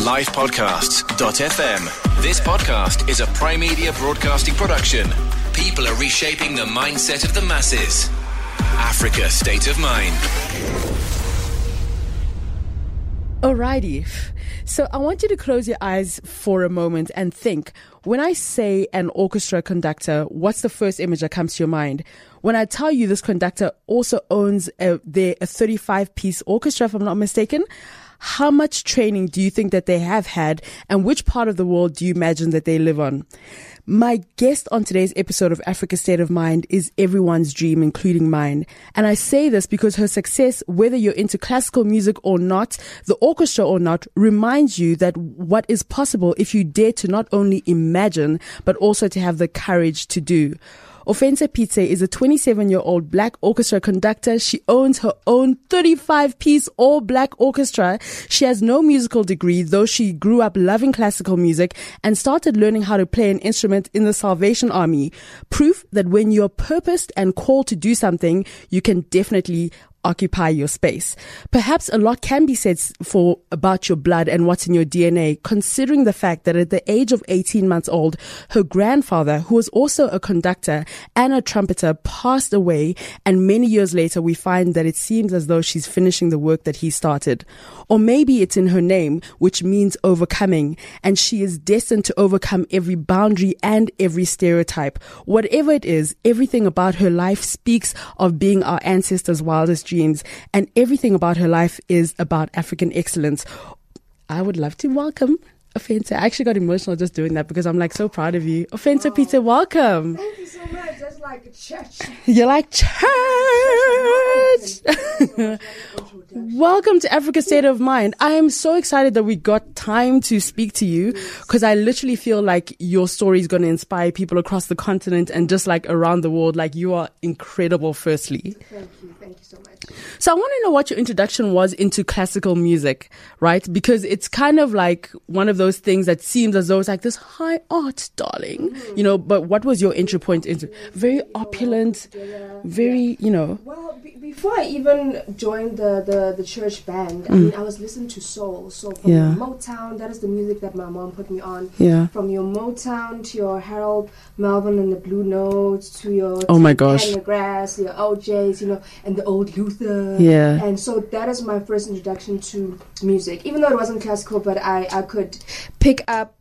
livepodcasts.fm. This podcast is a Prime Media broadcasting production. People are reshaping the mindset of the masses. Africa State of Mind. Alrighty. So I want you to close your eyes for a moment and think. When I say an orchestra conductor, what's the first image that comes to your mind? When I tell you this conductor also owns a, a 35 piece orchestra, if I'm not mistaken, how much training do you think that they have had and which part of the world do you imagine that they live on? My guest on today's episode of Africa State of Mind is everyone's dream, including mine. And I say this because her success, whether you're into classical music or not, the orchestra or not, reminds you that what is possible if you dare to not only imagine, but also to have the courage to do. Ofentse Pitse is a 27 year old black orchestra conductor. She owns her own 35 piece all black orchestra. She has no musical degree, though she grew up loving classical music and started learning how to play an instrument in the Salvation Army. Proof that when you're purposed and called to do something, you can definitely occupy your space. Perhaps a lot can be said for about your blood and what's in your DNA, considering the fact that at the age of 18 months old, her grandfather, who was also a conductor and a trumpeter, passed away. And many years later, we find that it seems as though she's finishing the work that he started. Or maybe it's in her name, which means overcoming, and she is destined to overcome every boundary and every stereotype. Whatever it is, everything about her life speaks of being our ancestors' wildest dreams, and everything about her life is about African excellence. I would love to welcome Ofentse. I actually got emotional just doing that because I'm like so proud of you. Ofentse oh, Peter, welcome. Thank you so much. That's like church. You're like church. Welcome to Africa State of Mind. I am so excited that we got time to speak to you because I literally feel like your story is going to inspire people across the continent and just like around the world. Like you are incredible, firstly. Thank you. Thank you so much. So I want to know what your introduction was into classical music, right? Because it's kind of like one of those things that seems as though it's like this high art, darling, mm-hmm. you know, but what was your entry point into very opulent, very, you know. Well, b- before I even joined the, the the, the church band, mm. I mean, I was listening to soul. So from yeah. Motown, that is the music that my mom put me on. Yeah. From your Motown to your Harold Melvin and the Blue Notes to your oh my gosh, McGrath, your O'Jays, you know, and the old Luther. Yeah. And so that is my first introduction to music. Even though it wasn't classical, but I I could pick up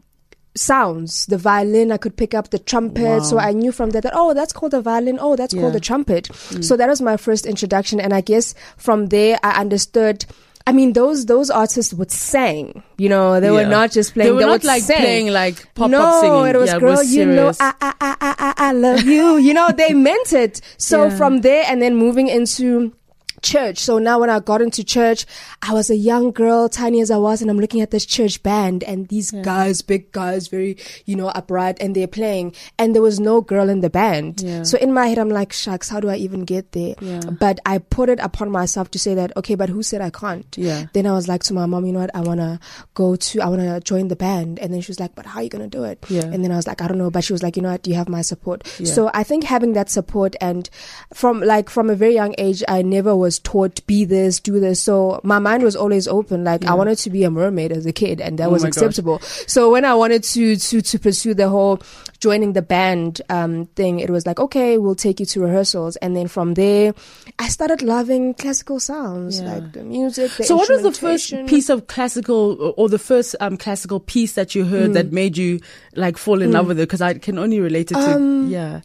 sounds. The violin, I could pick up the trumpet. Wow. So I knew from that that, oh, that's called the violin. Oh, that's yeah. called the trumpet. Mm. So that was my first introduction. And I guess from there, I understood. I mean, those those artists would sing. You know, they yeah. were not just playing. They were they not like sing. playing like pop no, pop singing. it was yeah, girl. It was you know, I, I I I I love you. you know, they meant it. So yeah. from there, and then moving into church. So now when I got into church, I was a young girl, tiny as I was, and I'm looking at this church band and these yeah. guys, big guys, very, you know, upright and they're playing and there was no girl in the band. Yeah. So in my head, I'm like, shucks, how do I even get there? Yeah. But I put it upon myself to say that, okay, but who said I can't? Yeah. Then I was like to my mom, you know what? I want to go to, I want to join the band. And then she was like, but how are you going to do it? Yeah. And then I was like, I don't know. But she was like, you know what? You have my support. So I think having that support and from like, from a very young age, I never was was taught be this, do this. So my mind was always open. Like yeah. I wanted to be a mermaid as a kid, and that oh was acceptable. Gosh. So when I wanted to to to pursue the whole joining the band um, thing, it was like okay, we'll take you to rehearsals, and then from there, I started loving classical sounds, yeah. like the music. The so what was the first piece of classical, or the first um, classical piece that you heard mm. that made you like fall in mm. love with it? Because I can only relate it to um, yeah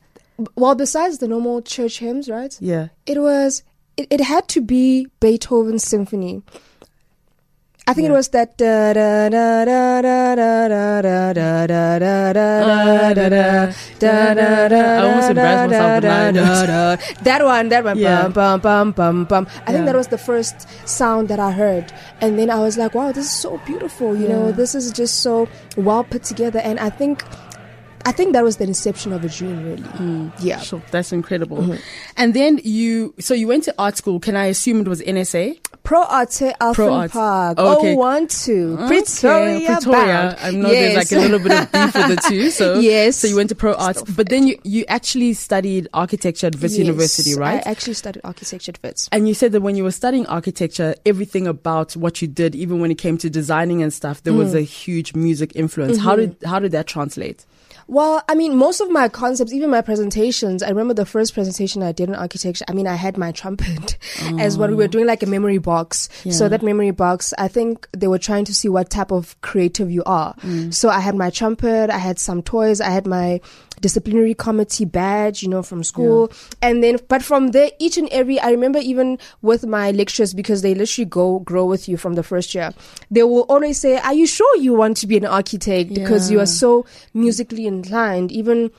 well besides the normal church hymns right yeah it was it, it had to be Beethoven's symphony. I think yeah. it was that. I almost embarrassed myself. That one, that one. Yeah. Bum, bum, bum, bum. I think that was the first sound that I heard. And then I was like, wow, this is so beautiful. You know, this is just so well put together. And I think I think that was the inception of a dream, really. Mm. Yeah. Sure, that's incredible. Mm-hmm. And then you, so you went to art school. Can I assume it was NSA? Pro Arte Alphen Pro Park. Oh, okay. Oh, one, two. Okay. Pretoria. Pretoria. I know yes. there's like a little bit of beef with the two. So, yes. So you went to Pro Arts, but then you, you actually studied architecture at Wits yes, University, right? I actually studied architecture at Wits. And you said that when you were studying architecture, everything about what you did, even when it came to designing and stuff, there mm. was a huge music influence. Mm-hmm. How did, how did that translate? Well, I mean, most of my concepts, even my presentations, I remember the first presentation I did in architecture. I mean, I had my trumpet oh. as what we were doing like a memory box. Yeah. So that memory box, I think they were trying to see what type of creative you are. Mm. So I had my trumpet, I had some toys, I had my disciplinary committee badge, you know, from school. Yeah. And then, but from there, each and every, I remember even with my lectures, because they literally go grow with you from the first year, they will always say, Are you sure you want to be an architect? Yeah. Because you are so musically inclined. Even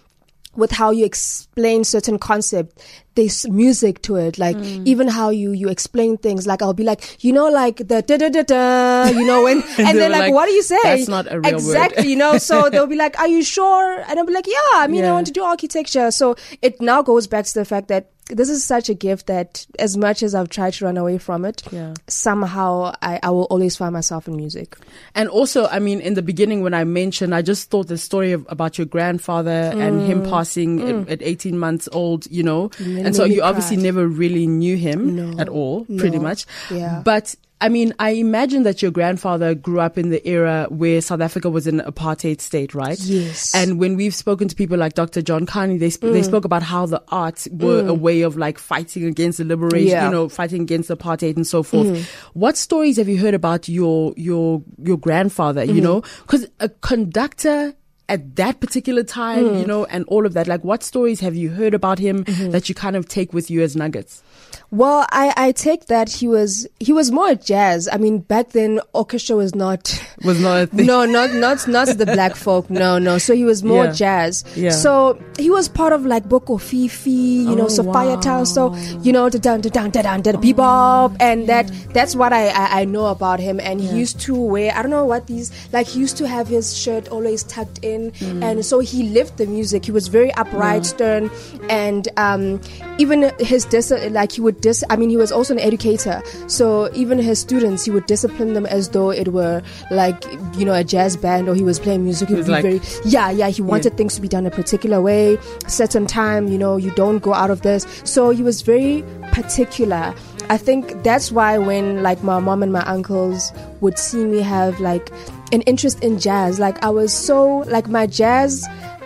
with how you explain certain concept there's music to it like mm. even how you you explain things like i'll be like you know like the da da da da you know when and they're like, like, what do you say that's not a real exactly word. you know so they'll be like are you sure and i'll be like yeah i mean yeah. i want to do architecture so it now goes back to the fact that this is such a gift that as much as I've tried to run away from it, yeah. somehow I, I will always find myself in music. And also, I mean, in the beginning when I mentioned, I just thought the story of, about your grandfather mm. and him mm. passing mm. at, at, 18 months old, you know, and so you cry. obviously never really knew him no. at all, no. pretty much. Yeah. But I mean, I imagine that your grandfather grew up in the era where South Africa was an apartheid state, right? Yes. And when we've spoken to people like Dr. John Kani, they sp- mm. they spoke about how the arts were mm. a way of like fighting against the liberation, yeah. you know, fighting against apartheid and so forth. Mm. What stories have you heard about your your your grandfather? You mm-hmm. know, because a conductor at that particular time, mm. you know, and all of that. Like, what stories have you heard about him mm-hmm. that you kind of take with you as nuggets? Well, I, I take that he was he was more jazz. I mean, back then orchestra was not was not a thing. No, not not not the black folk. No, no. So he was more yeah. jazz. Yeah. So he was part of like Boko Fifi, you oh, know, Sophia wow. Town. So you know, the down, the down, the down, the bebop, and yeah. that that's what I, I, I know about him. And he used to wear I don't know what these like. He used to have his shirt always tucked in, mm. and so he lived the music. He was very upright, stern, and um, even his dis- like he would dis. I mean, he was also an educator, so even his students, he would discipline them as though it were like you know a jazz band or he was playing music. He would be like, very yeah, yeah. He wanted yeah. things to be done a particular way, certain time. You know, you don't go out of this. So he was very particular. I think that's why when like my mom and my uncles would see me have like an interest in jazz, like I was so like my jazz,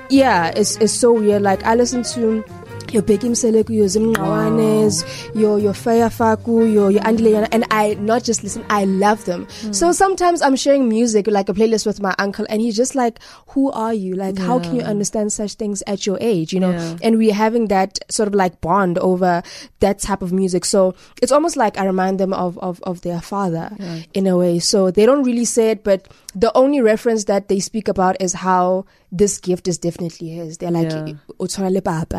yeah, it's it's so weird. Like I listen to your Bheki Mseleku, your Zim Ngqawanas, your your Feya Faku, your your Andile, and I not just listen, I love them. Mm. So sometimes I'm sharing music like a playlist with my uncle, and he's just like, "Who are you? Like, yeah. how can you understand such things at your age? You know?" Yeah. And we're having that sort of like bond over that type of music. So it's almost like I remind them of of, of their father yeah. in a way. So they don't really say it, but the only reference that they speak about is how this gift is definitely his. They're like, yeah.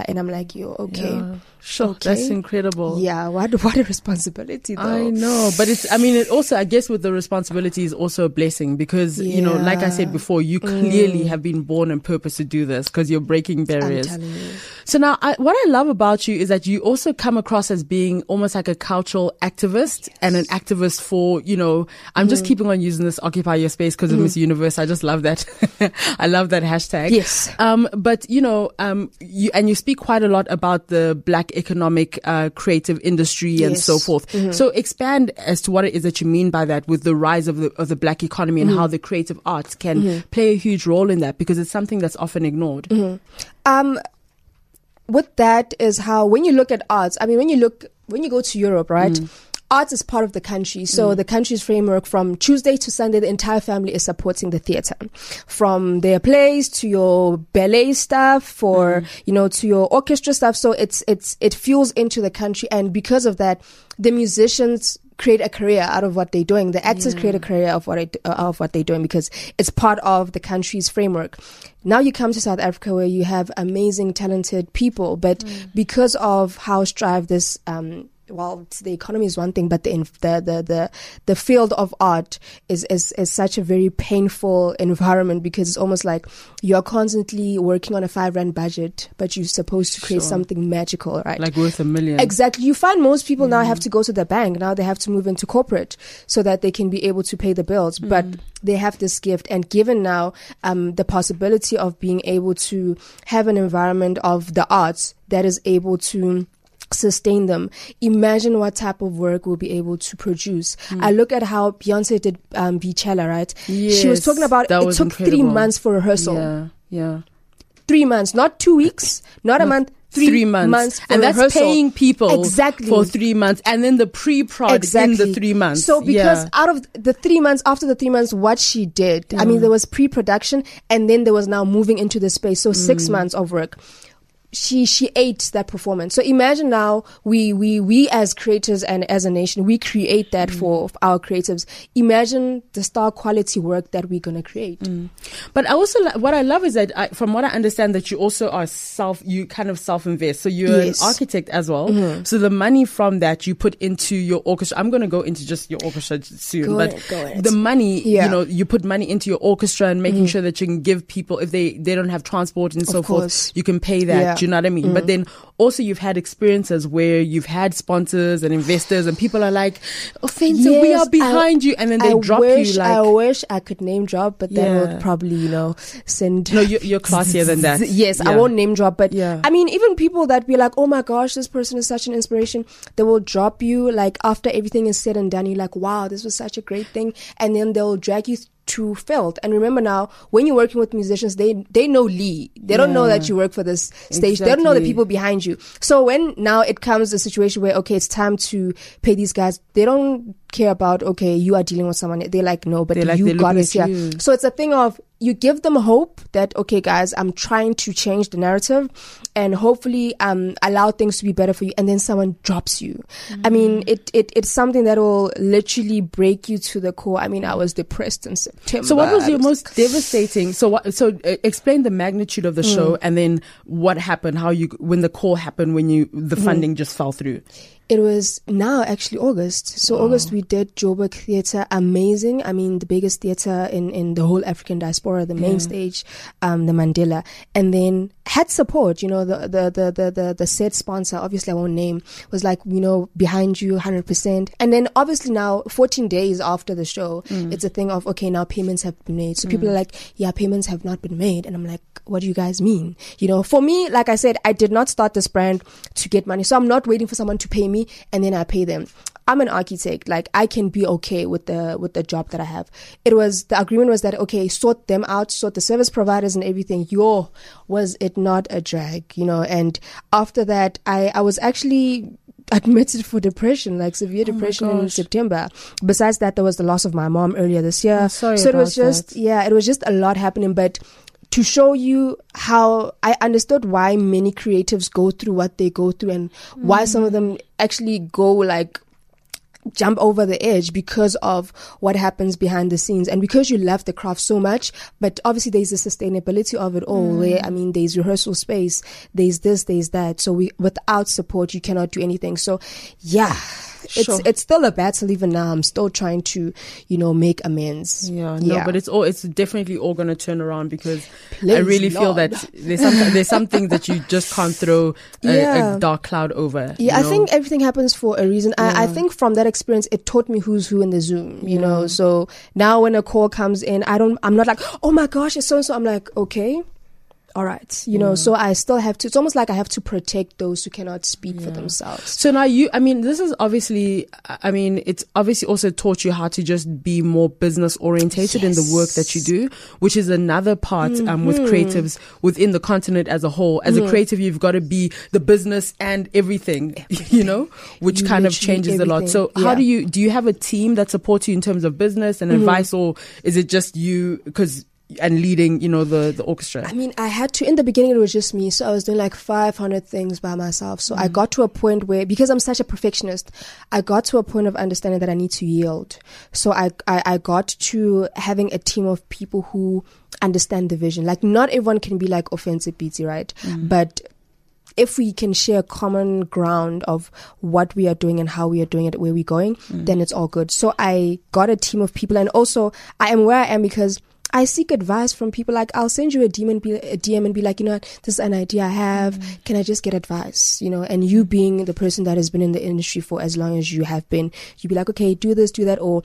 and I'm like, yo, okay. Yeah. Sure, okay. that's incredible. Yeah, what what a responsibility though. I know, but it's I mean it also I guess with the responsibility is also a blessing because yeah. you know, like I said before, you clearly mm. have been born on purpose to do this because you're breaking barriers. So now I, what I love about you is that you also come across as being almost like a cultural activist yes. and an activist for, you know, I'm mm. just keeping on using this occupy your space because mm. of Miss Universe. I just love that. I love that hashtag. Yes. Um but you know, um you and you speak quite a lot about the black economic, uh, creative industry yes. and so forth. Mm-hmm. So expand as to what it is that you mean by that with the rise of the, of the black economy and mm-hmm. how the creative arts can mm-hmm. play a huge role in that because it's something that's often ignored. Mm-hmm. Um, with that is how when you look at arts, I mean, when you look, when you go to Europe, right? Arts is part of the country. So mm. the country's framework from Tuesday to Sunday, the entire family is supporting the theater. From their plays to your ballet stuff, for, mm. you know, to your orchestra stuff. So it's, it's, it fuels into the country. And because of that, the musicians create a career out of what they're doing. The actors yeah. create a career of what it, uh, of what they're doing because it's part of the country's framework. Now you come to South Africa where you have amazing, talented people, but mm. because of how Strive this um, well, the economy is one thing, but the the the the, the field of art is, is is such a very painful environment because it's almost like you're constantly working on a five rand budget, but you're supposed to create Sure. something magical, right? Like worth a million. Exactly. You find most people now have to go to the bank. Now they have to move into corporate so that they can be able to pay the bills. But they have this gift. And given now um, the possibility of being able to have an environment of the arts that is able to sustain them. Imagine what type of work we'll be able to produce. I look at how Beyonce did um, Beychella, right? she was talking about it took three months for rehearsal. Yeah, yeah. Three months, not two weeks, not a month. Three, months, for and that's rehearsal. paying people exactly for three months, and then the pre-prod exactly in the three months. So because yeah. out of the three months, after the three months, what she did, I mean, there was pre-production, and then there was now moving into the space. So six Mm. months of work. She she ate that performance. So imagine now we we we as creators and as a nation we create that Mm. for our creatives. Imagine the star quality work that we're gonna create. Mm. But I also what I love is that I, from what I understand that you also are self you kind of self invest. So you're Yes. Mm-hmm. an architect as well. So the money from that you put into your orchestra. I'm going to go into just your orchestra soon, Go but ahead. the money Yeah. Mm-hmm. you know you put money into your orchestra and making sure that you can give people if they they don't have transport and so forth, you can pay that. Yeah. Do you know what I mean? Mm. But then also you've had experiences where you've had sponsors and investors and people are like, Ofentse, we are behind you, and then they I drop wish, you like. I wish I could name drop, but Yeah. would probably, you know, send. no, you're, you're classier than that. Yes, I won't name drop, but Yeah. I mean, even people that be like, "Oh my gosh, this person is such an inspiration," they will drop you like after everything is said and done. You're like, "Wow, this was such a great thing," and then they'll drag you felt. And remember now, when you're working with musicians, they they know Lee. They don't know that you work for this stage. They don't know the people behind you. So when now it comes a situation where okay, it's time to pay these guys, they don't care about okay, you are dealing with someone. They're like, no, but like, you got us here. So it's a thing of you give them hope that okay, guys, I'm trying to change the narrative, and hopefully um allow things to be better for you. And then someone drops you. I Mm. mean, it, it it's something that will literally break you to the core. I mean, I was depressed in September. So what was I your most devastating? So what? So uh, explain the magnitude of the Mm. show, and then what happened? How you when the call happened when you the Mm-hmm. funding just fell through. It was now actually August. So August we did Joburg Theatre, amazing. I mean the biggest theatre in, in the whole African diaspora, the main stage, um, the Mandela. And then had support, you know, the, the, the, the, the, the said sponsor, obviously I won't name, was like, you know, behind you 100%. And then obviously now 14 days after the show, it's a thing of, okay, now payments have been made. So people are like, yeah, payments have not been made. And I'm like, what do you guys mean? You know, for me, like I said, I did not start this brand to get money. So I'm not waiting for someone to pay me and then I pay them. I'm an architect. Like I can be okay with the with the job that I have. It was the agreement was that okay, sort them out, sort the service providers and everything. Yo, was it not a drag, you know? And after that, I I was actually admitted for depression, like severe depression in. September. Besides that, there was the loss of my mom earlier this year. So it was just that. yeah, it was just a lot happening, but to show you how I understood why many creatives go through what they go through and why some of them actually go like jump over the edge because of what happens behind the scenes. And because you love the craft so much but obviously there's the sustainability of it all mm. where i mean there's rehearsal space there's this there's that. So we without support you cannot do anything. So yeah Sure. it's still a battle even now i'm still trying to you know make amends Yeah, no, but it's all it's definitely all going to turn around because I Please, really feel that there's some there's some things that you just can't throw a, Yeah. a dark cloud over. you Yeah, I think everything happens for a reason. I, I think from that experience, it taught me who's who in the Zoom, you know. So now when a call comes in, I don't, I'm not like, oh my gosh, it's so and so. I'm like, okay, all right, you know. So I still have to. It's almost like I have to protect those who cannot speak for themselves. So now you, I mean, this is obviously, I mean, it's obviously also taught you how to just be more business orientated in the work that you do, which is another part um, with Mm-hmm. creatives within the continent as a whole. As a creative, you've got to be the business and everything, you know, which You kind of changes a lot. So everything, how do you, do you have a team that supports you in terms of business and advice or is it just you because, and leading, you know, the, the orchestra? I mean, I had to, in the beginning, it was just me. So I was doing like 500 things by myself. So I got to a point where, because I'm such a perfectionist, I got to a point of understanding that I need to yield. So I, I, I got to having a team of people who understand the vision. Like, not everyone can be like Ofentse Pitse, right? But if we can share common ground of what we are doing and how we are doing it, where we're going, mm. then it's all good. So I got a team of people, and also I am where I am because I seek advice from people. Like I'll send you a DM and be, a DM and be like, you know, this is an idea I have. Mm. Can I just get advice? You know, and you being the person that has been in the industry for as long as you have been, you'd be like, okay, do this, do that, or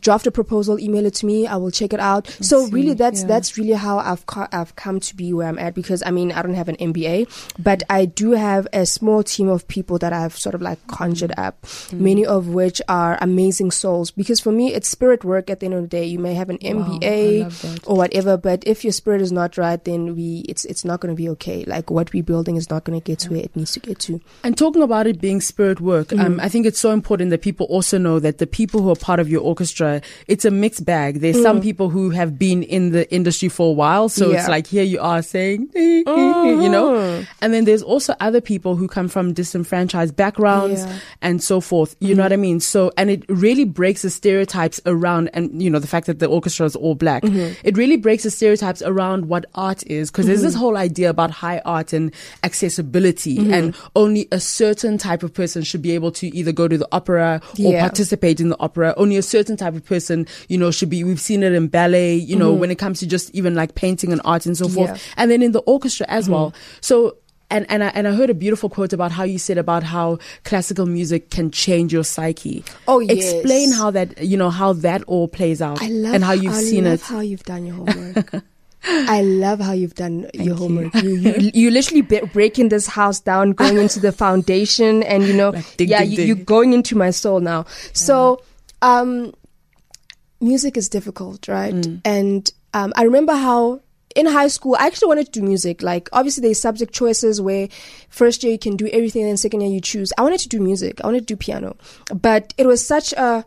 draft a proposal, email it to me. I will check it out. So see. really, that's yeah. that's really how I've co- I've come to be where I'm at. Because I mean, I don't have an MBA, but I do have a small team of people that I've sort of like conjured mm. up, mm. many of which are amazing souls. Because for me, it's spirit work. At the end of the day, you may have an MBA wow, or whatever, but if your spirit is not right, then we it's it's not going to be okay. Like what we're building is not going to get to where it needs to get to. And talking about it being spirit work, mm. um, I think it's so important that people also know that the people who are part of your orchestra it's a mixed bag. There's mm. some people who have been in the industry for a while. So yeah. it's like, here you are saying, uh-huh. you know, mm-hmm. and then there's also other people who come from disenfranchised backgrounds yeah. and so forth. You mm. know what I mean? So, and it really breaks the stereotypes around, and you know, the fact that the orchestra is all black. Mm-hmm. It really breaks the stereotypes around what art is. because mm-hmm. there's this mm-hmm. whole idea about high art and accessibility mm-hmm. and only a certain type of person should be able to either go to the opera or yeah. participate in the opera. Only a certain type of person, you know, should be, we've seen it in ballet, you know, mm-hmm. when it comes to just even like painting and art and so forth. Yeah. And then in the orchestra as mm-hmm. well. So, and and I, and I heard a beautiful quote about how you said about how classical music can change your psyche. Oh, yes. Explain how that you know how that all plays out. I love and how you've seen it. I seen love it. How you've done your homework. I love how you've done Thank your homework. You. You, you, literally be- breaking this house down, going into the foundation, and you know, like dig, yeah, dig, you, are going into my soul now. So, um, music is difficult, right? Mm. And um, I remember how in high school, I actually wanted to do music. Like, obviously, there's subject choices where first year you can do everything, and then second year you choose. I wanted to do music. I wanted to do piano, but it was such a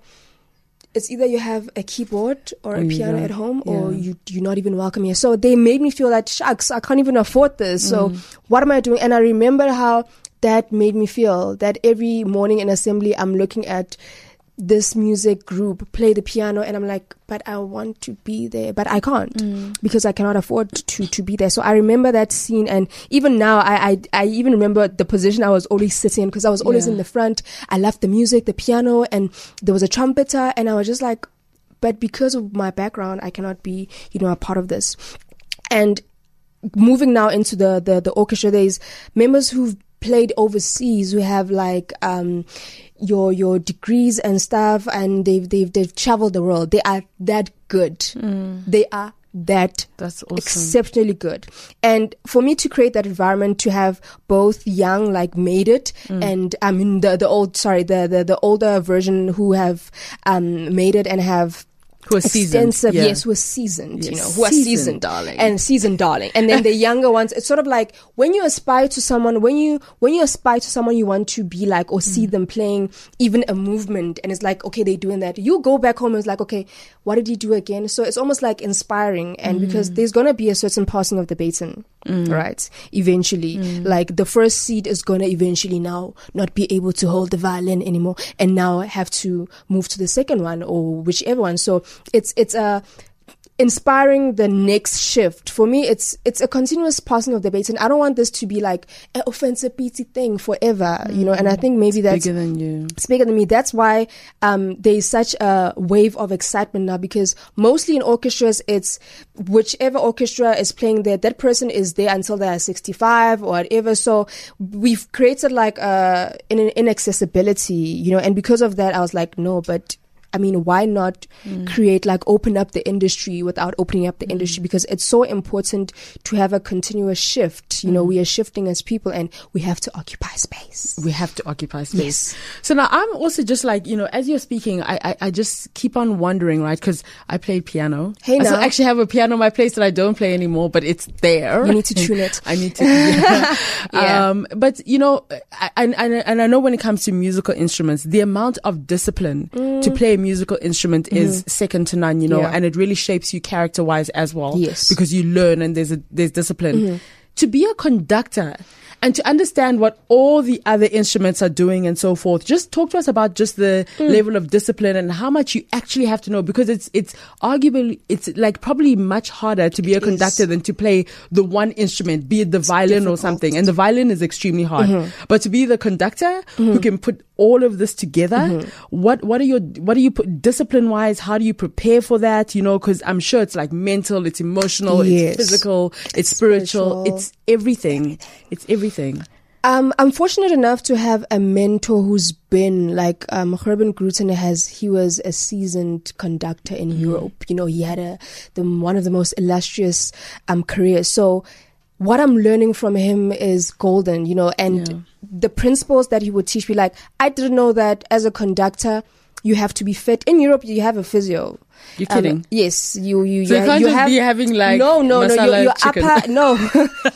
it's either you have a keyboard or a piano at home yeah. or you you're not even welcome here. So they made me feel that shucks, I can't even afford this. So mm. what am I doing? And I remember how that made me feel that every morning in assembly I'm looking at this music group play the piano and I'm like, but I want to be there, but I can't mm. because I cannot afford to, to be there. So I remember that scene and even now I, I, I even remember the position I was always sitting in because I was always yeah. in the front. I loved the music, the piano and there was a trumpeter and I was just like, but because of my background, I cannot be, you know, a part of this. And moving now into the, the, the orchestra, there's members who've played overseas who have like, um, your your degrees and stuff and they've they've they've traveled the world they are that good mm. they are that that's awesome. exceptionally good and for me to create that environment to have both young like made it mm. and i mean the the old sorry the the, the older version who have um made it and have who are extensive, seasoned. Yeah. yes, who are seasoned, yes. you know, who are seasoned, seasoned, darling, and seasoned, darling. And then the younger ones, it's sort of like when you aspire to someone, when you when you aspire to someone you want to be like, or mm. see them playing even a movement, and it's like, okay, they're doing that. You go back home and it's like, okay, what did he do again? So it's almost like inspiring, and mm. because there's gonna be a certain passing of the baton, mm. right? Eventually, mm. like the first seed is gonna eventually now not be able to hold the violin anymore, and now have to move to the second one or whichever one. So it's it's a inspiring the next shift. For me, it's it's a continuous passing of the baton. I don't want this to be like an Ofentse Pitse thing forever, mm. you know. And I think maybe it's that's bigger than you. It's bigger than me. That's why um, there's such a wave of excitement now because mostly in orchestras, it's whichever orchestra is playing there, that person is there until they are 65 or whatever. So we've created like a an inaccessibility, you know. And because of that, I was like, no, but I mean, why not mm. create like open up the industry without opening up the mm. industry? Because it's so important to have a continuous shift. You mm. know, we are shifting as people and we have to occupy space. We have to occupy space. Yes. So now I'm also just like, you know, as you're speaking, I, I, I just keep on wondering, right? Cause I play piano. Hey, now. I actually have a piano in my place that I don't play anymore, but it's there. You need to tune it. I need to. Yeah. yeah. Um, but you know, I, and, and I know when it comes to musical instruments, the amount of discipline to mm. play musical instrument mm-hmm. is second to none, you know, yeah. and it really shapes you character wise as well. Yes. Because you learn and there's a, there's discipline. Mm-hmm. To be a conductor and to understand what all the other instruments are doing and so forth. Just talk to us about just the mm. level of discipline and how much you actually have to know because it's it's arguably it's like probably much harder to be a conductor than to play the one instrument, be it the it's violin difficult. or something. And the violin is extremely hard. Mm-hmm. But to be the conductor mm-hmm. who can put all of this together, mm-hmm. what what are your what do you put discipline wise? How do you prepare for that? You know, because I'm sure it's like mental, it's emotional, yes. it's physical, it's spiritual, spiritual, it's everything. It's everything. Um, I'm fortunate enough to have a mentor who's been like um, Gerben Grooten has. He was a seasoned conductor in mm. Europe. You know, he had a the one of the most illustrious um, careers. So what I'm learning from him is golden. You know, and yeah. the principles that he would teach me. Like I didn't know that as a conductor, you have to be fit. In Europe, you have a physio. You're kidding? Um, yes, you you. So you, can't you just have, be having like no no no. Your, your upper no.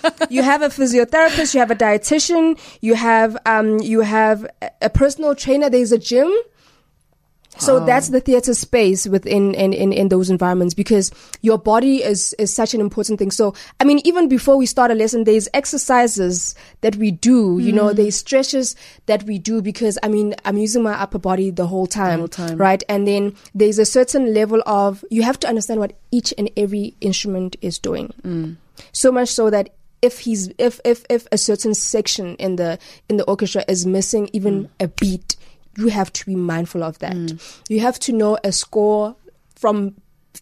you have a physiotherapist. You have a dietitian. You have um you have a personal trainer. There's a gym. So oh. that's the theater space within in, in, in those environments because your body is, is such an important thing. So, I mean, even before we start a lesson, there's exercises that we do, you mm. know, there's stretches that we do because, I mean, I'm using my upper body the whole time, the whole time. right? And then there's a certain level of, you have to understand what each and every instrument is doing. Mm. So much so that if he's if if if a certain section in the in the orchestra is missing even mm. a beat you have to be mindful of that. Mm. You have to know a score from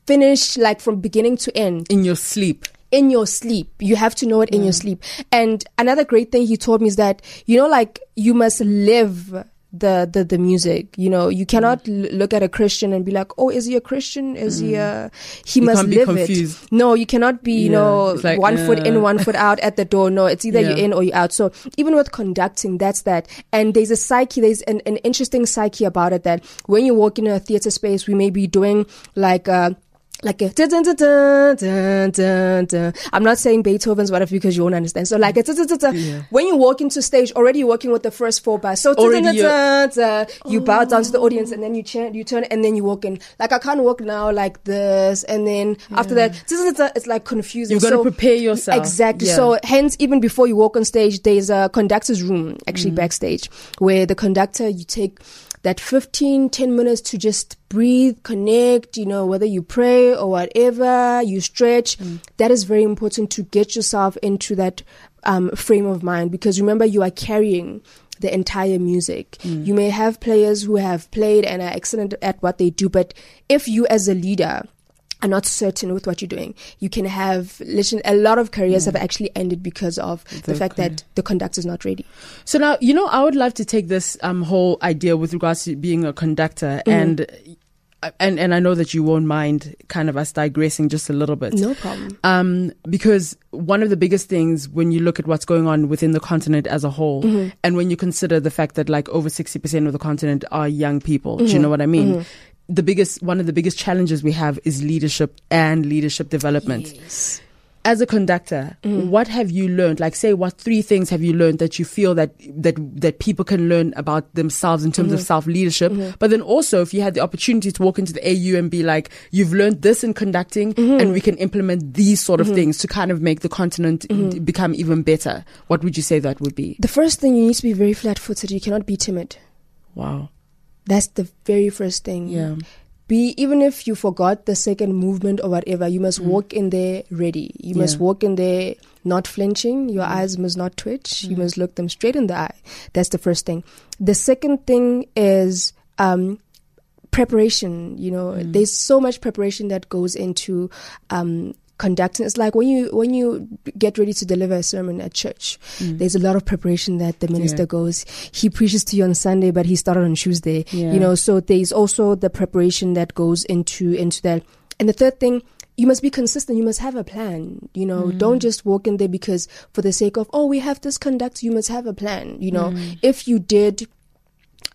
finish, like from beginning to end. In your sleep. In your sleep. You have to know it in your sleep. And another great thing he told me is that, you know, like you must live the, the, the music. You know, you cannot mm. l- look at a Christian and be like, oh, is he a Christian? Is mm. he a, he you must live it. No, you cannot be, you yeah. know, like, one foot in, one foot out at the door. No, it's either yeah. you're in or you're out. So even with conducting, that's that. And there's a psyche, there's an, an interesting psyche about it that when you walk in a theater space, we may be doing like, uh, like a dun, dun, dun, dun, dun. I'm not saying Beethoven's whatever because you won't understand. So like a dun, dun, dun, yeah. when you walk into stage, already you're working with the first four bars. So dun, dun, dun, dun, you oh. bow down to the audience and then you turn, you turn and then you walk in. Like I can't walk now like this, and then after that, dun, dun, dun, it's like confusing. You're gonna so, prepare yourself exactly. So hence, even before you walk on stage, there's a conductor's room actually mm. backstage where the conductor you take that 15, 10 minutes to just breathe, connect, you know, whether you pray or whatever, you stretch. Mm. That is very important to get yourself into that um, frame of mind because remember, you are carrying the entire music. Mm. You may have players who have played and are excellent at what they do, but if you as a leader are not certain with what you're doing, you can have a lot of careers have actually ended because of the, the fact that the conductor is not ready. So now, you know, I would love to take this um, whole idea with regards to being a conductor mm. and and and I know that you won't mind kind of us digressing just a little bit. No problem. Um, because one of the biggest things when you look at what's going on within the continent as a whole, mm-hmm. and when you consider the fact that like over sixty percent of the continent are young people, mm-hmm. do you know what I mean? Mm-hmm the biggest one of the biggest challenges we have is leadership and leadership development. Yes. As a conductor, mm. what have you learned? Like say what three things have you learned that you feel that that that people can learn about themselves in terms mm-hmm. of self leadership? Mm-hmm. But then also if you had the opportunity to walk into the AU and be like, you've learned this in conducting mm-hmm. and we can implement these sort of mm-hmm. things to kind of make the continent mm-hmm. become even better. What would you say that would be? The first thing you need to be very flat footed. You cannot be timid. Wow. That's the very first thing. Yeah. Be even if you forgot the second movement or whatever, you must mm. walk in there ready. You yeah. must walk in there not flinching. Your mm. eyes must not twitch. Mm. You must look them straight in the eye. That's the first thing. The second thing is um, preparation. You know, mm. there's so much preparation that goes into um, conducting it's like when you when you get ready to deliver a sermon at church mm. there's a lot of preparation that the minister yeah. goes he preaches to you on sunday but he started on tuesday yeah. you know so there's also the preparation that goes into into that and the third thing you must be consistent. You must have a plan. You know, mm. don't just walk in there because for the sake of, oh, we have this conduct, you must have a plan. You know, mm. if you did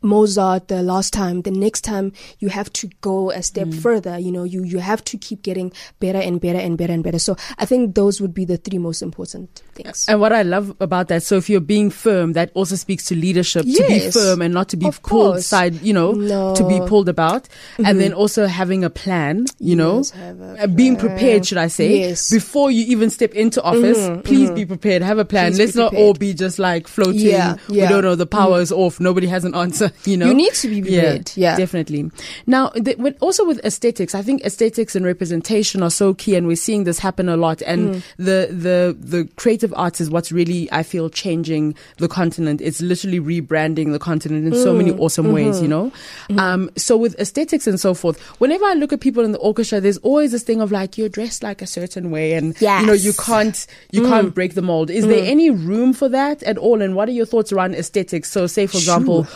Mozart the last time, the next time you have to go a step mm. further. You know, you, you have to keep getting better and better and better and better. So I think those would be the three most important things. And what I love about that, so if you're being firm, that also speaks to leadership, yes, to be firm and not to be pulled side, you know, no. to be pulled about. Mm-hmm. And then also having a plan, you know, yes, uh, being prepared, should I say, yes. before you even step into office, mm-hmm, please mm-hmm. be prepared, have a plan. Please Let's not all be just like floating. Yeah, yeah. We don't know, the power is off. Nobody has an answer, you know. You need to be prepared. Yeah, yeah. definitely. Now, the, also with aesthetics, I think aesthetics and representation are so key and we're seeing this happen a lot. And mm. the, the, the creative arts is what's really, I feel, changing the continent. It's literally rebranding the continent in mm. so many mm. awesome mm-hmm. ways, you know? Mm. Um, so with aesthetics and so forth, whenever I look at people in the orchestra, there's always this thing of like, you're dressed like a certain way and, yes. you know, you can't, you mm. can't break the mold. Is there mm. any room for that at all? And what are your thoughts around aesthetics? So say, for example,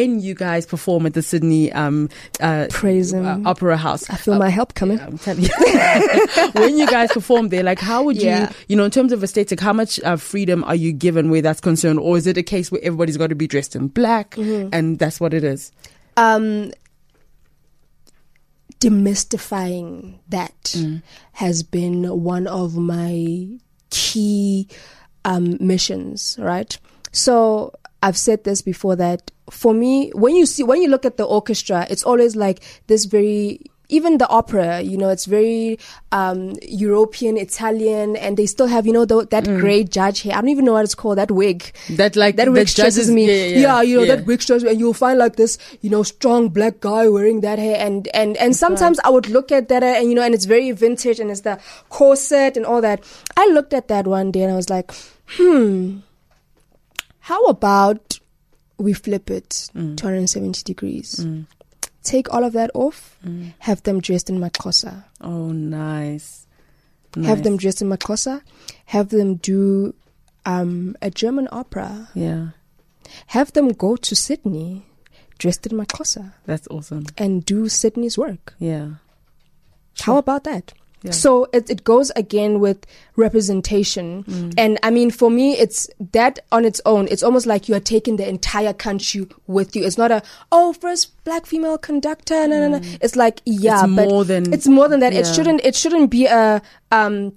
when you guys perform at the Sydney, um, uh, Praise uh, Opera House. I feel uh, my help coming. Yeah, I'm telling you. when you guys perform there, like, how would yeah. you, you know, in terms of aesthetic, how much uh, freedom are you given where that's concerned? Or is it a case where everybody's got to be dressed in black mm-hmm. and that's what it is? Um, demystifying that mm. has been one of my key um, missions, right? So I've said this before that for me, when you see, when you look at the orchestra, it's always like this very even the opera, you know, it's very um, European, Italian, and they still have, you know, the, that mm. great judge hair. I don't even know what it's called. That wig. That like that wig stresses me. Yeah, yeah, yeah, you know, yeah. that wig stresses me, and you'll find like this, you know, strong black guy wearing that hair, and and and That's sometimes right. I would look at that, and you know, and it's very vintage, and it's the corset and all that. I looked at that one day, and I was like, hmm, how about we flip it mm. 270 degrees? Mm take all of that off, mm. have them dressed in maxhosa. Oh, nice. nice. Have them dressed in maxhosa. Have them do um, a German opera. Yeah. Have them go to Sydney dressed in maxhosa. That's awesome. And do Sydney's work. Yeah. How about that? So it, it goes again with representation. Mm. And I mean, for me, it's that on its own. It's almost like you are taking the entire country with you. It's not a, oh, first black female conductor. No, no, no. It's like, yeah, it's but more than, it's more than that. Yeah. It shouldn't, it shouldn't be a, um,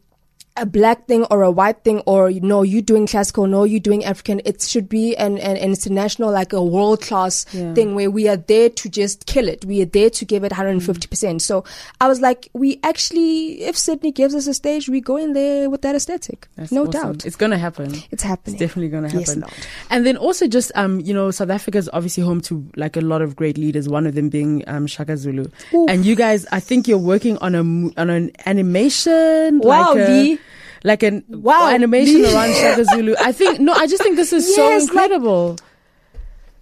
a black thing or a white thing or you know you doing classical no you doing african it should be an, an, an international like a world class yeah. thing where we are there to just kill it. We are there to give it 150% mm. so i was like we actually if sydney gives us a stage we go in there with that aesthetic. That's no awesome. doubt. It's gonna happen. It's happening. It's definitely gonna happen. Yes, and then also just um you know south africa is obviously home to like a lot of great leaders one of them being um shaka zulu. Oof. and you guys i think you're working on a on an animation wow like a, like an wow animation around Shaka Zulu. I think no, I just think this is yes, so incredible. Like,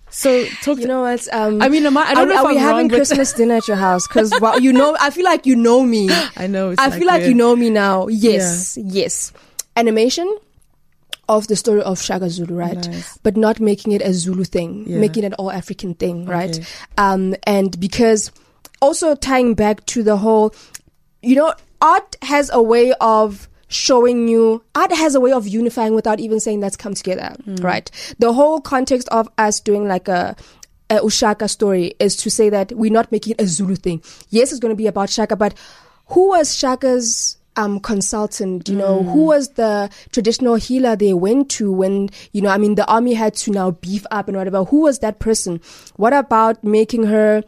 so talk. You know what? Um, I mean, am I, I don't are, know if are I'm we having Christmas dinner at your house? Because well, you know, I feel like you know me. I know. I like feel like you know me now. Yes, yeah. yes. Animation of the story of Shaka Zulu, right? Nice. But not making it a Zulu thing, yeah. making it all African thing, right? Um, and because also tying back to the whole, you know, art has a way of showing you art has a way of unifying without even saying let's come together mm. right the whole context of us doing like a a ushaka story is to say that we're not making it a zulu thing yes it's going to be about shaka but who was shaka's um, consultant, you know, mm. who was the traditional healer they went to when, you know, I mean, the army had to now beef up and whatever. Who was that person? What about making her,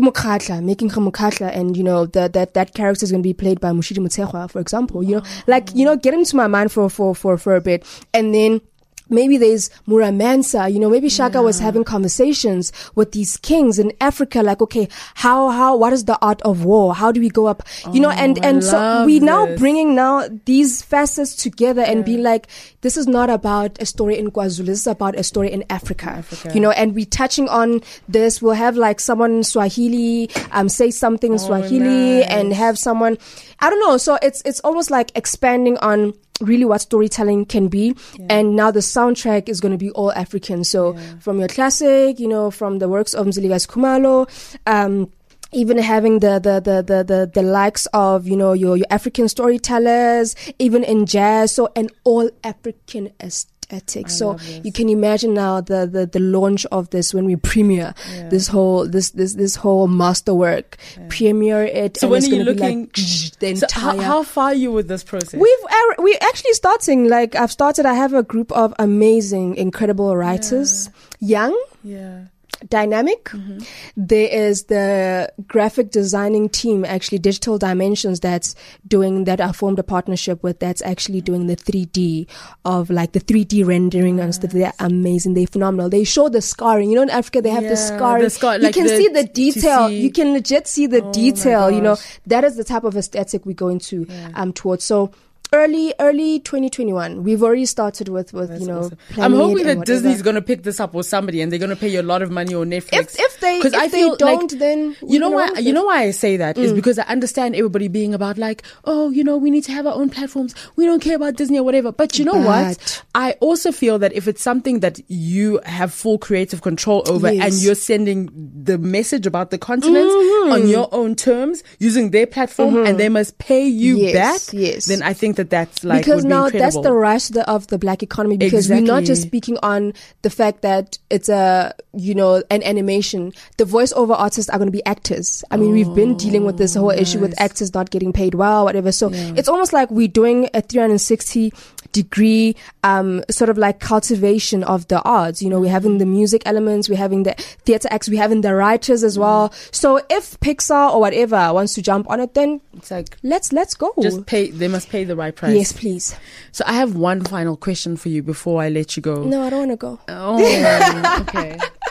making her mukhatla and you know that that that character is going to be played by Moshidi Motshekga for example you know? Ah. Like you know get into my mind for for for for a bit. And then maybe there's Mura Mansa, you know, maybe Shaka yeah. was having conversations with these kings in Africa, like, okay, how, how, what is the art of war? How do we go up? You oh, know, and, and so we now bringing now these facets together yeah. and be like, this is not about a story in KwaZulu. This is about a story in Africa, Africa. you know, and we touching on this. We'll have like someone Swahili, um, say something in oh, Swahili nice. and have someone, I don't know. So it's, it's almost like expanding on really what storytelling can be. Yeah. And now the soundtrack is going to be all African. So yeah. from your classic, you know, from the works of Mzilikazi Khumalo, um, even having the, the, the, the, the, the likes of, you know, your, your African storytellers, even in jazz. So an all African aesthetic aesthetic. So you can imagine now the, the, the launch of this when we premiere Yeah. this whole this this this whole masterwork, premiere it. So when it's are you looking? Like, the So how, entire. how far are you with this process? We've ar- we actually starting like I've started. I have a group of amazing, incredible writers, young, yeah. Dynamic. Mm-hmm. There is the graphic designing team, actually Digital Dimensions, that's doing that. I formed a partnership with. That's actually doing the 3D of like the 3D rendering and stuff. They're amazing. They're phenomenal. They show the scarring. You know, in Africa they have Yeah, the scarring. the scar- you like can the- see the detail. see- You can legit see the Oh detail. You know, that is the type of aesthetic we're going to um towards. So. Early, early 2021. We've already started with, with That's you know. awesome. I'm hoping that. Disney's going to pick this up or somebody, and they're going to pay you a lot of money on Netflix. If if they if I they feel like- don't, then you know why you know why I say that is because I understand everybody being about like oh you know we need to have our own platforms we don't care about Disney or whatever but you know what I also feel that if it's something that you have full creative control over Yes. and you're sending the message about the continent Mm-hmm. On hmm. your own terms using their platform and mm-hmm. they must pay you Yes, back yes. then I think that that's like because would be now that's the rush the, of the black economy because we're not just speaking on the fact that it's a you know an animation. The voiceover artists are going to be actors. I mean we've been dealing with this whole issue with oh, nice. actors not getting paid well whatever. So it's almost like we're doing a 360 degree um sort of like cultivation of the arts. You know we're having the music elements we're having the theater acts we're having the writers as well. So if pixar or whatever wants to jump on it then it's like let's let's go. just pay they must pay the right price. Yes please. So I have one final question for you before I let you go. No i don't want to go. Oh, okay.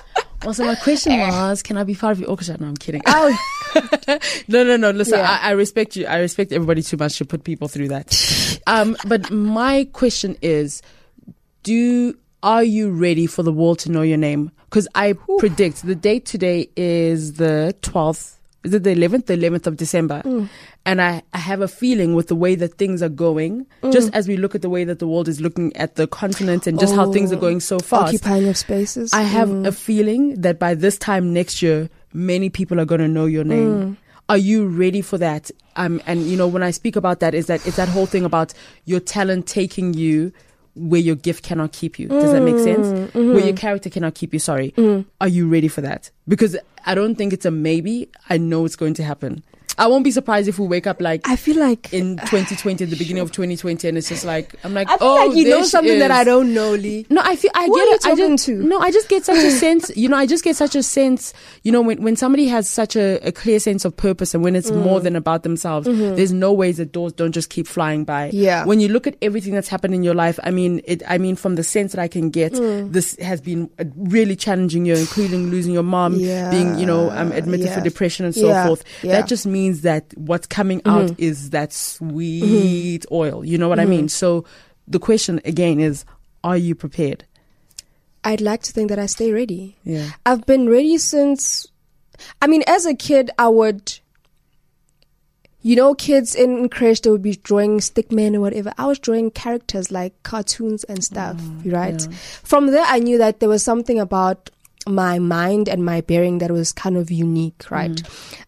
Well, so my question was, can I be part of your orchestra? No, I'm kidding. Oh, no, no, no. Listen, Yeah. I, I respect you. I respect everybody too much to put people through that. Um, but my question is, do are you ready for the world to know your name? Because I predict the date today is the 12th. Is it the 11th? The 11th of December. Mm. And I, I have a feeling with the way that things are going, just Mm. as we look at the way that the world is looking at the continent and just how things are going so fast. occupying of spaces. I have Mm. a feeling that by this time next year, many people are going to know your name. Mm. Are you ready for that? Um, and you know, when I speak about that, is that it's that whole thing about your talent taking you where your gift cannot keep you. Does that make sense? Mm, mm-hmm. Where your character cannot keep you. Sorry. Are you ready for that? Because I don't think it's a maybe. I know it's going to happen. I won't be surprised if we wake up like I feel like in 2020, at the beginning of 2020, and it's just like I'm like, I feel oh, like you know something that I don't know, Lee. No, I feel I Who get are you it. I just to? no, I just get such a sense. You know, I just get such a sense. You know, when when somebody has such a, a clear sense of purpose and when it's more Mm. than about themselves, there's no ways that doors don't just keep flying by. Mm-hmm. Yeah. When you look at everything that's happened in your life, I mean, it. I mean, from the sense that I can get, Mm. this has been a really challenging year, including losing your mom, Yeah. being you know um, admitted for depression and so Yeah. forth. Yeah. That just means that what's coming mm-hmm. out Mm-hmm. is that sweet mm-hmm. oil. You know what I mean? Mm-hmm. So the question again is, are you prepared? I'd like to think that I stay ready. Yeah. I've been ready since. I mean, as a kid, I would. You know, kids in creche they would be drawing stickmen or whatever. I was drawing characters like cartoons and stuff, right? From there, I knew that there was something about my mind and my bearing that was kind of unique, right?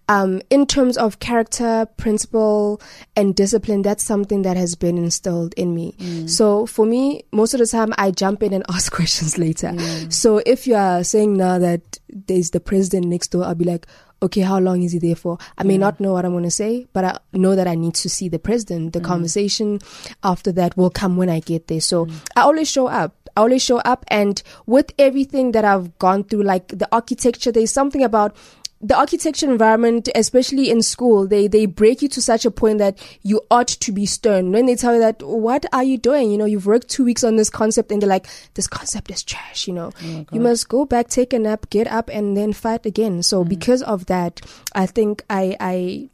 Um, in terms of character, principle, and discipline, that's something that has been instilled in me. Mm. So for me, most of the time, I jump in and ask questions later. Mm. So if you are saying now that there's the president next door, I'll be like, okay, how long is he there for? I may not know what I'm going to say, but I know that I need to see the president. The mm. conversation after that will come when I get there. So I always show up. I always show up and with everything that I've gone through, like the architecture, there's something about the architecture environment, especially in school, they, they break you to such a point that you ought to be stern. When they tell you that, what are you doing? You know, you've worked two weeks on this concept and they're like, this concept is trash, you know. Oh you must go back, take a nap, get up and then fight again. So mm. because of that, I think I, I,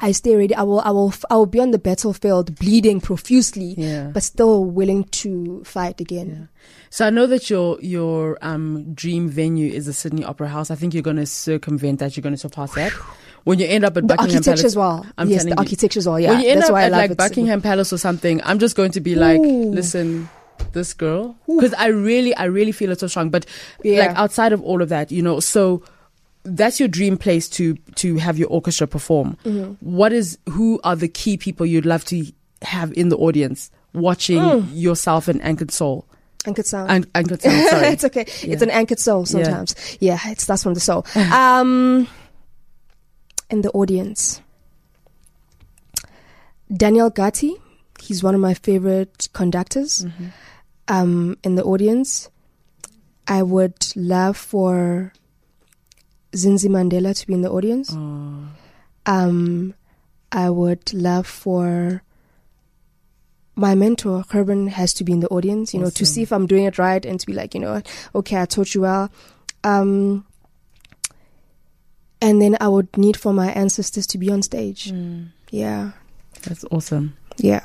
I stay ready. I will, I will, I will be on the battlefield bleeding profusely, Yeah. but still willing to fight again. So I know that your your um dream venue is the Sydney Opera House. I think you're going to circumvent that. You're going to surpass that. When you end up at The Buckingham architecture Palace, as well. I'm yes, the you. architecture as well. Yeah, when you end that's up why at like. Buckingham Palace or something, I'm just going to be like, Ooh. listen, this girl, because I really, I really feel it so strong. But Yeah. like outside of all of that, you know, so that's your dream place to to have your orchestra perform. Mm-hmm. What is who are the key people you'd love to have in the audience watching Mm. yourself and Anchored Soul? Anchored sound. An- anchored sound. Sorry. it's okay. Yeah. It's an anchored soul sometimes. Yeah, it's that's from the soul. Um, in the audience, Daniel Gatti. He's one of my favorite conductors. Mm-hmm. Um, in the audience, I would love for Zinzi Mandela to be in the audience. Oh. Um, I would love for my mentor, Herman, has to be in the audience, you know, to see if I'm doing it right and to be like, you know, okay, I taught you well. Um, and then I would need for my ancestors to be on stage. Mm. Yeah. That's awesome. Yeah.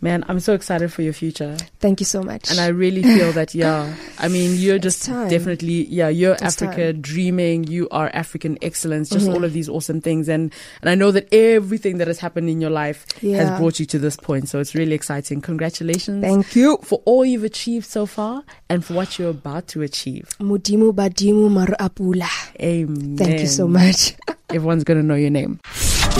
Man, I'm so excited for your future. Thank you so much. And I really feel that, yeah. I mean, you're just definitely, yeah, you're It's Africa dreaming. You are African excellence, just Mhm. all of these awesome things. And, and I know that everything that has happened in your life Yeah. has brought you to this point. So it's really exciting. Congratulations. Thank you. for all you've achieved so far and for what you're about to achieve. Mudimu Badimu Marapula. Amen. Thank you so much. Everyone's going to know your name.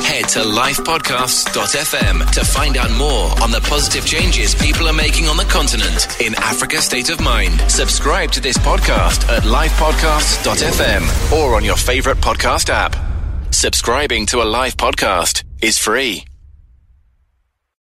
Head to lifepodcasts.fm to find out more on the positive changes people are making on the continent in Africa State of Mind. Subscribe to this podcast at lifepodcasts.fm or on your favorite podcast app. Subscribing to a live podcast is free.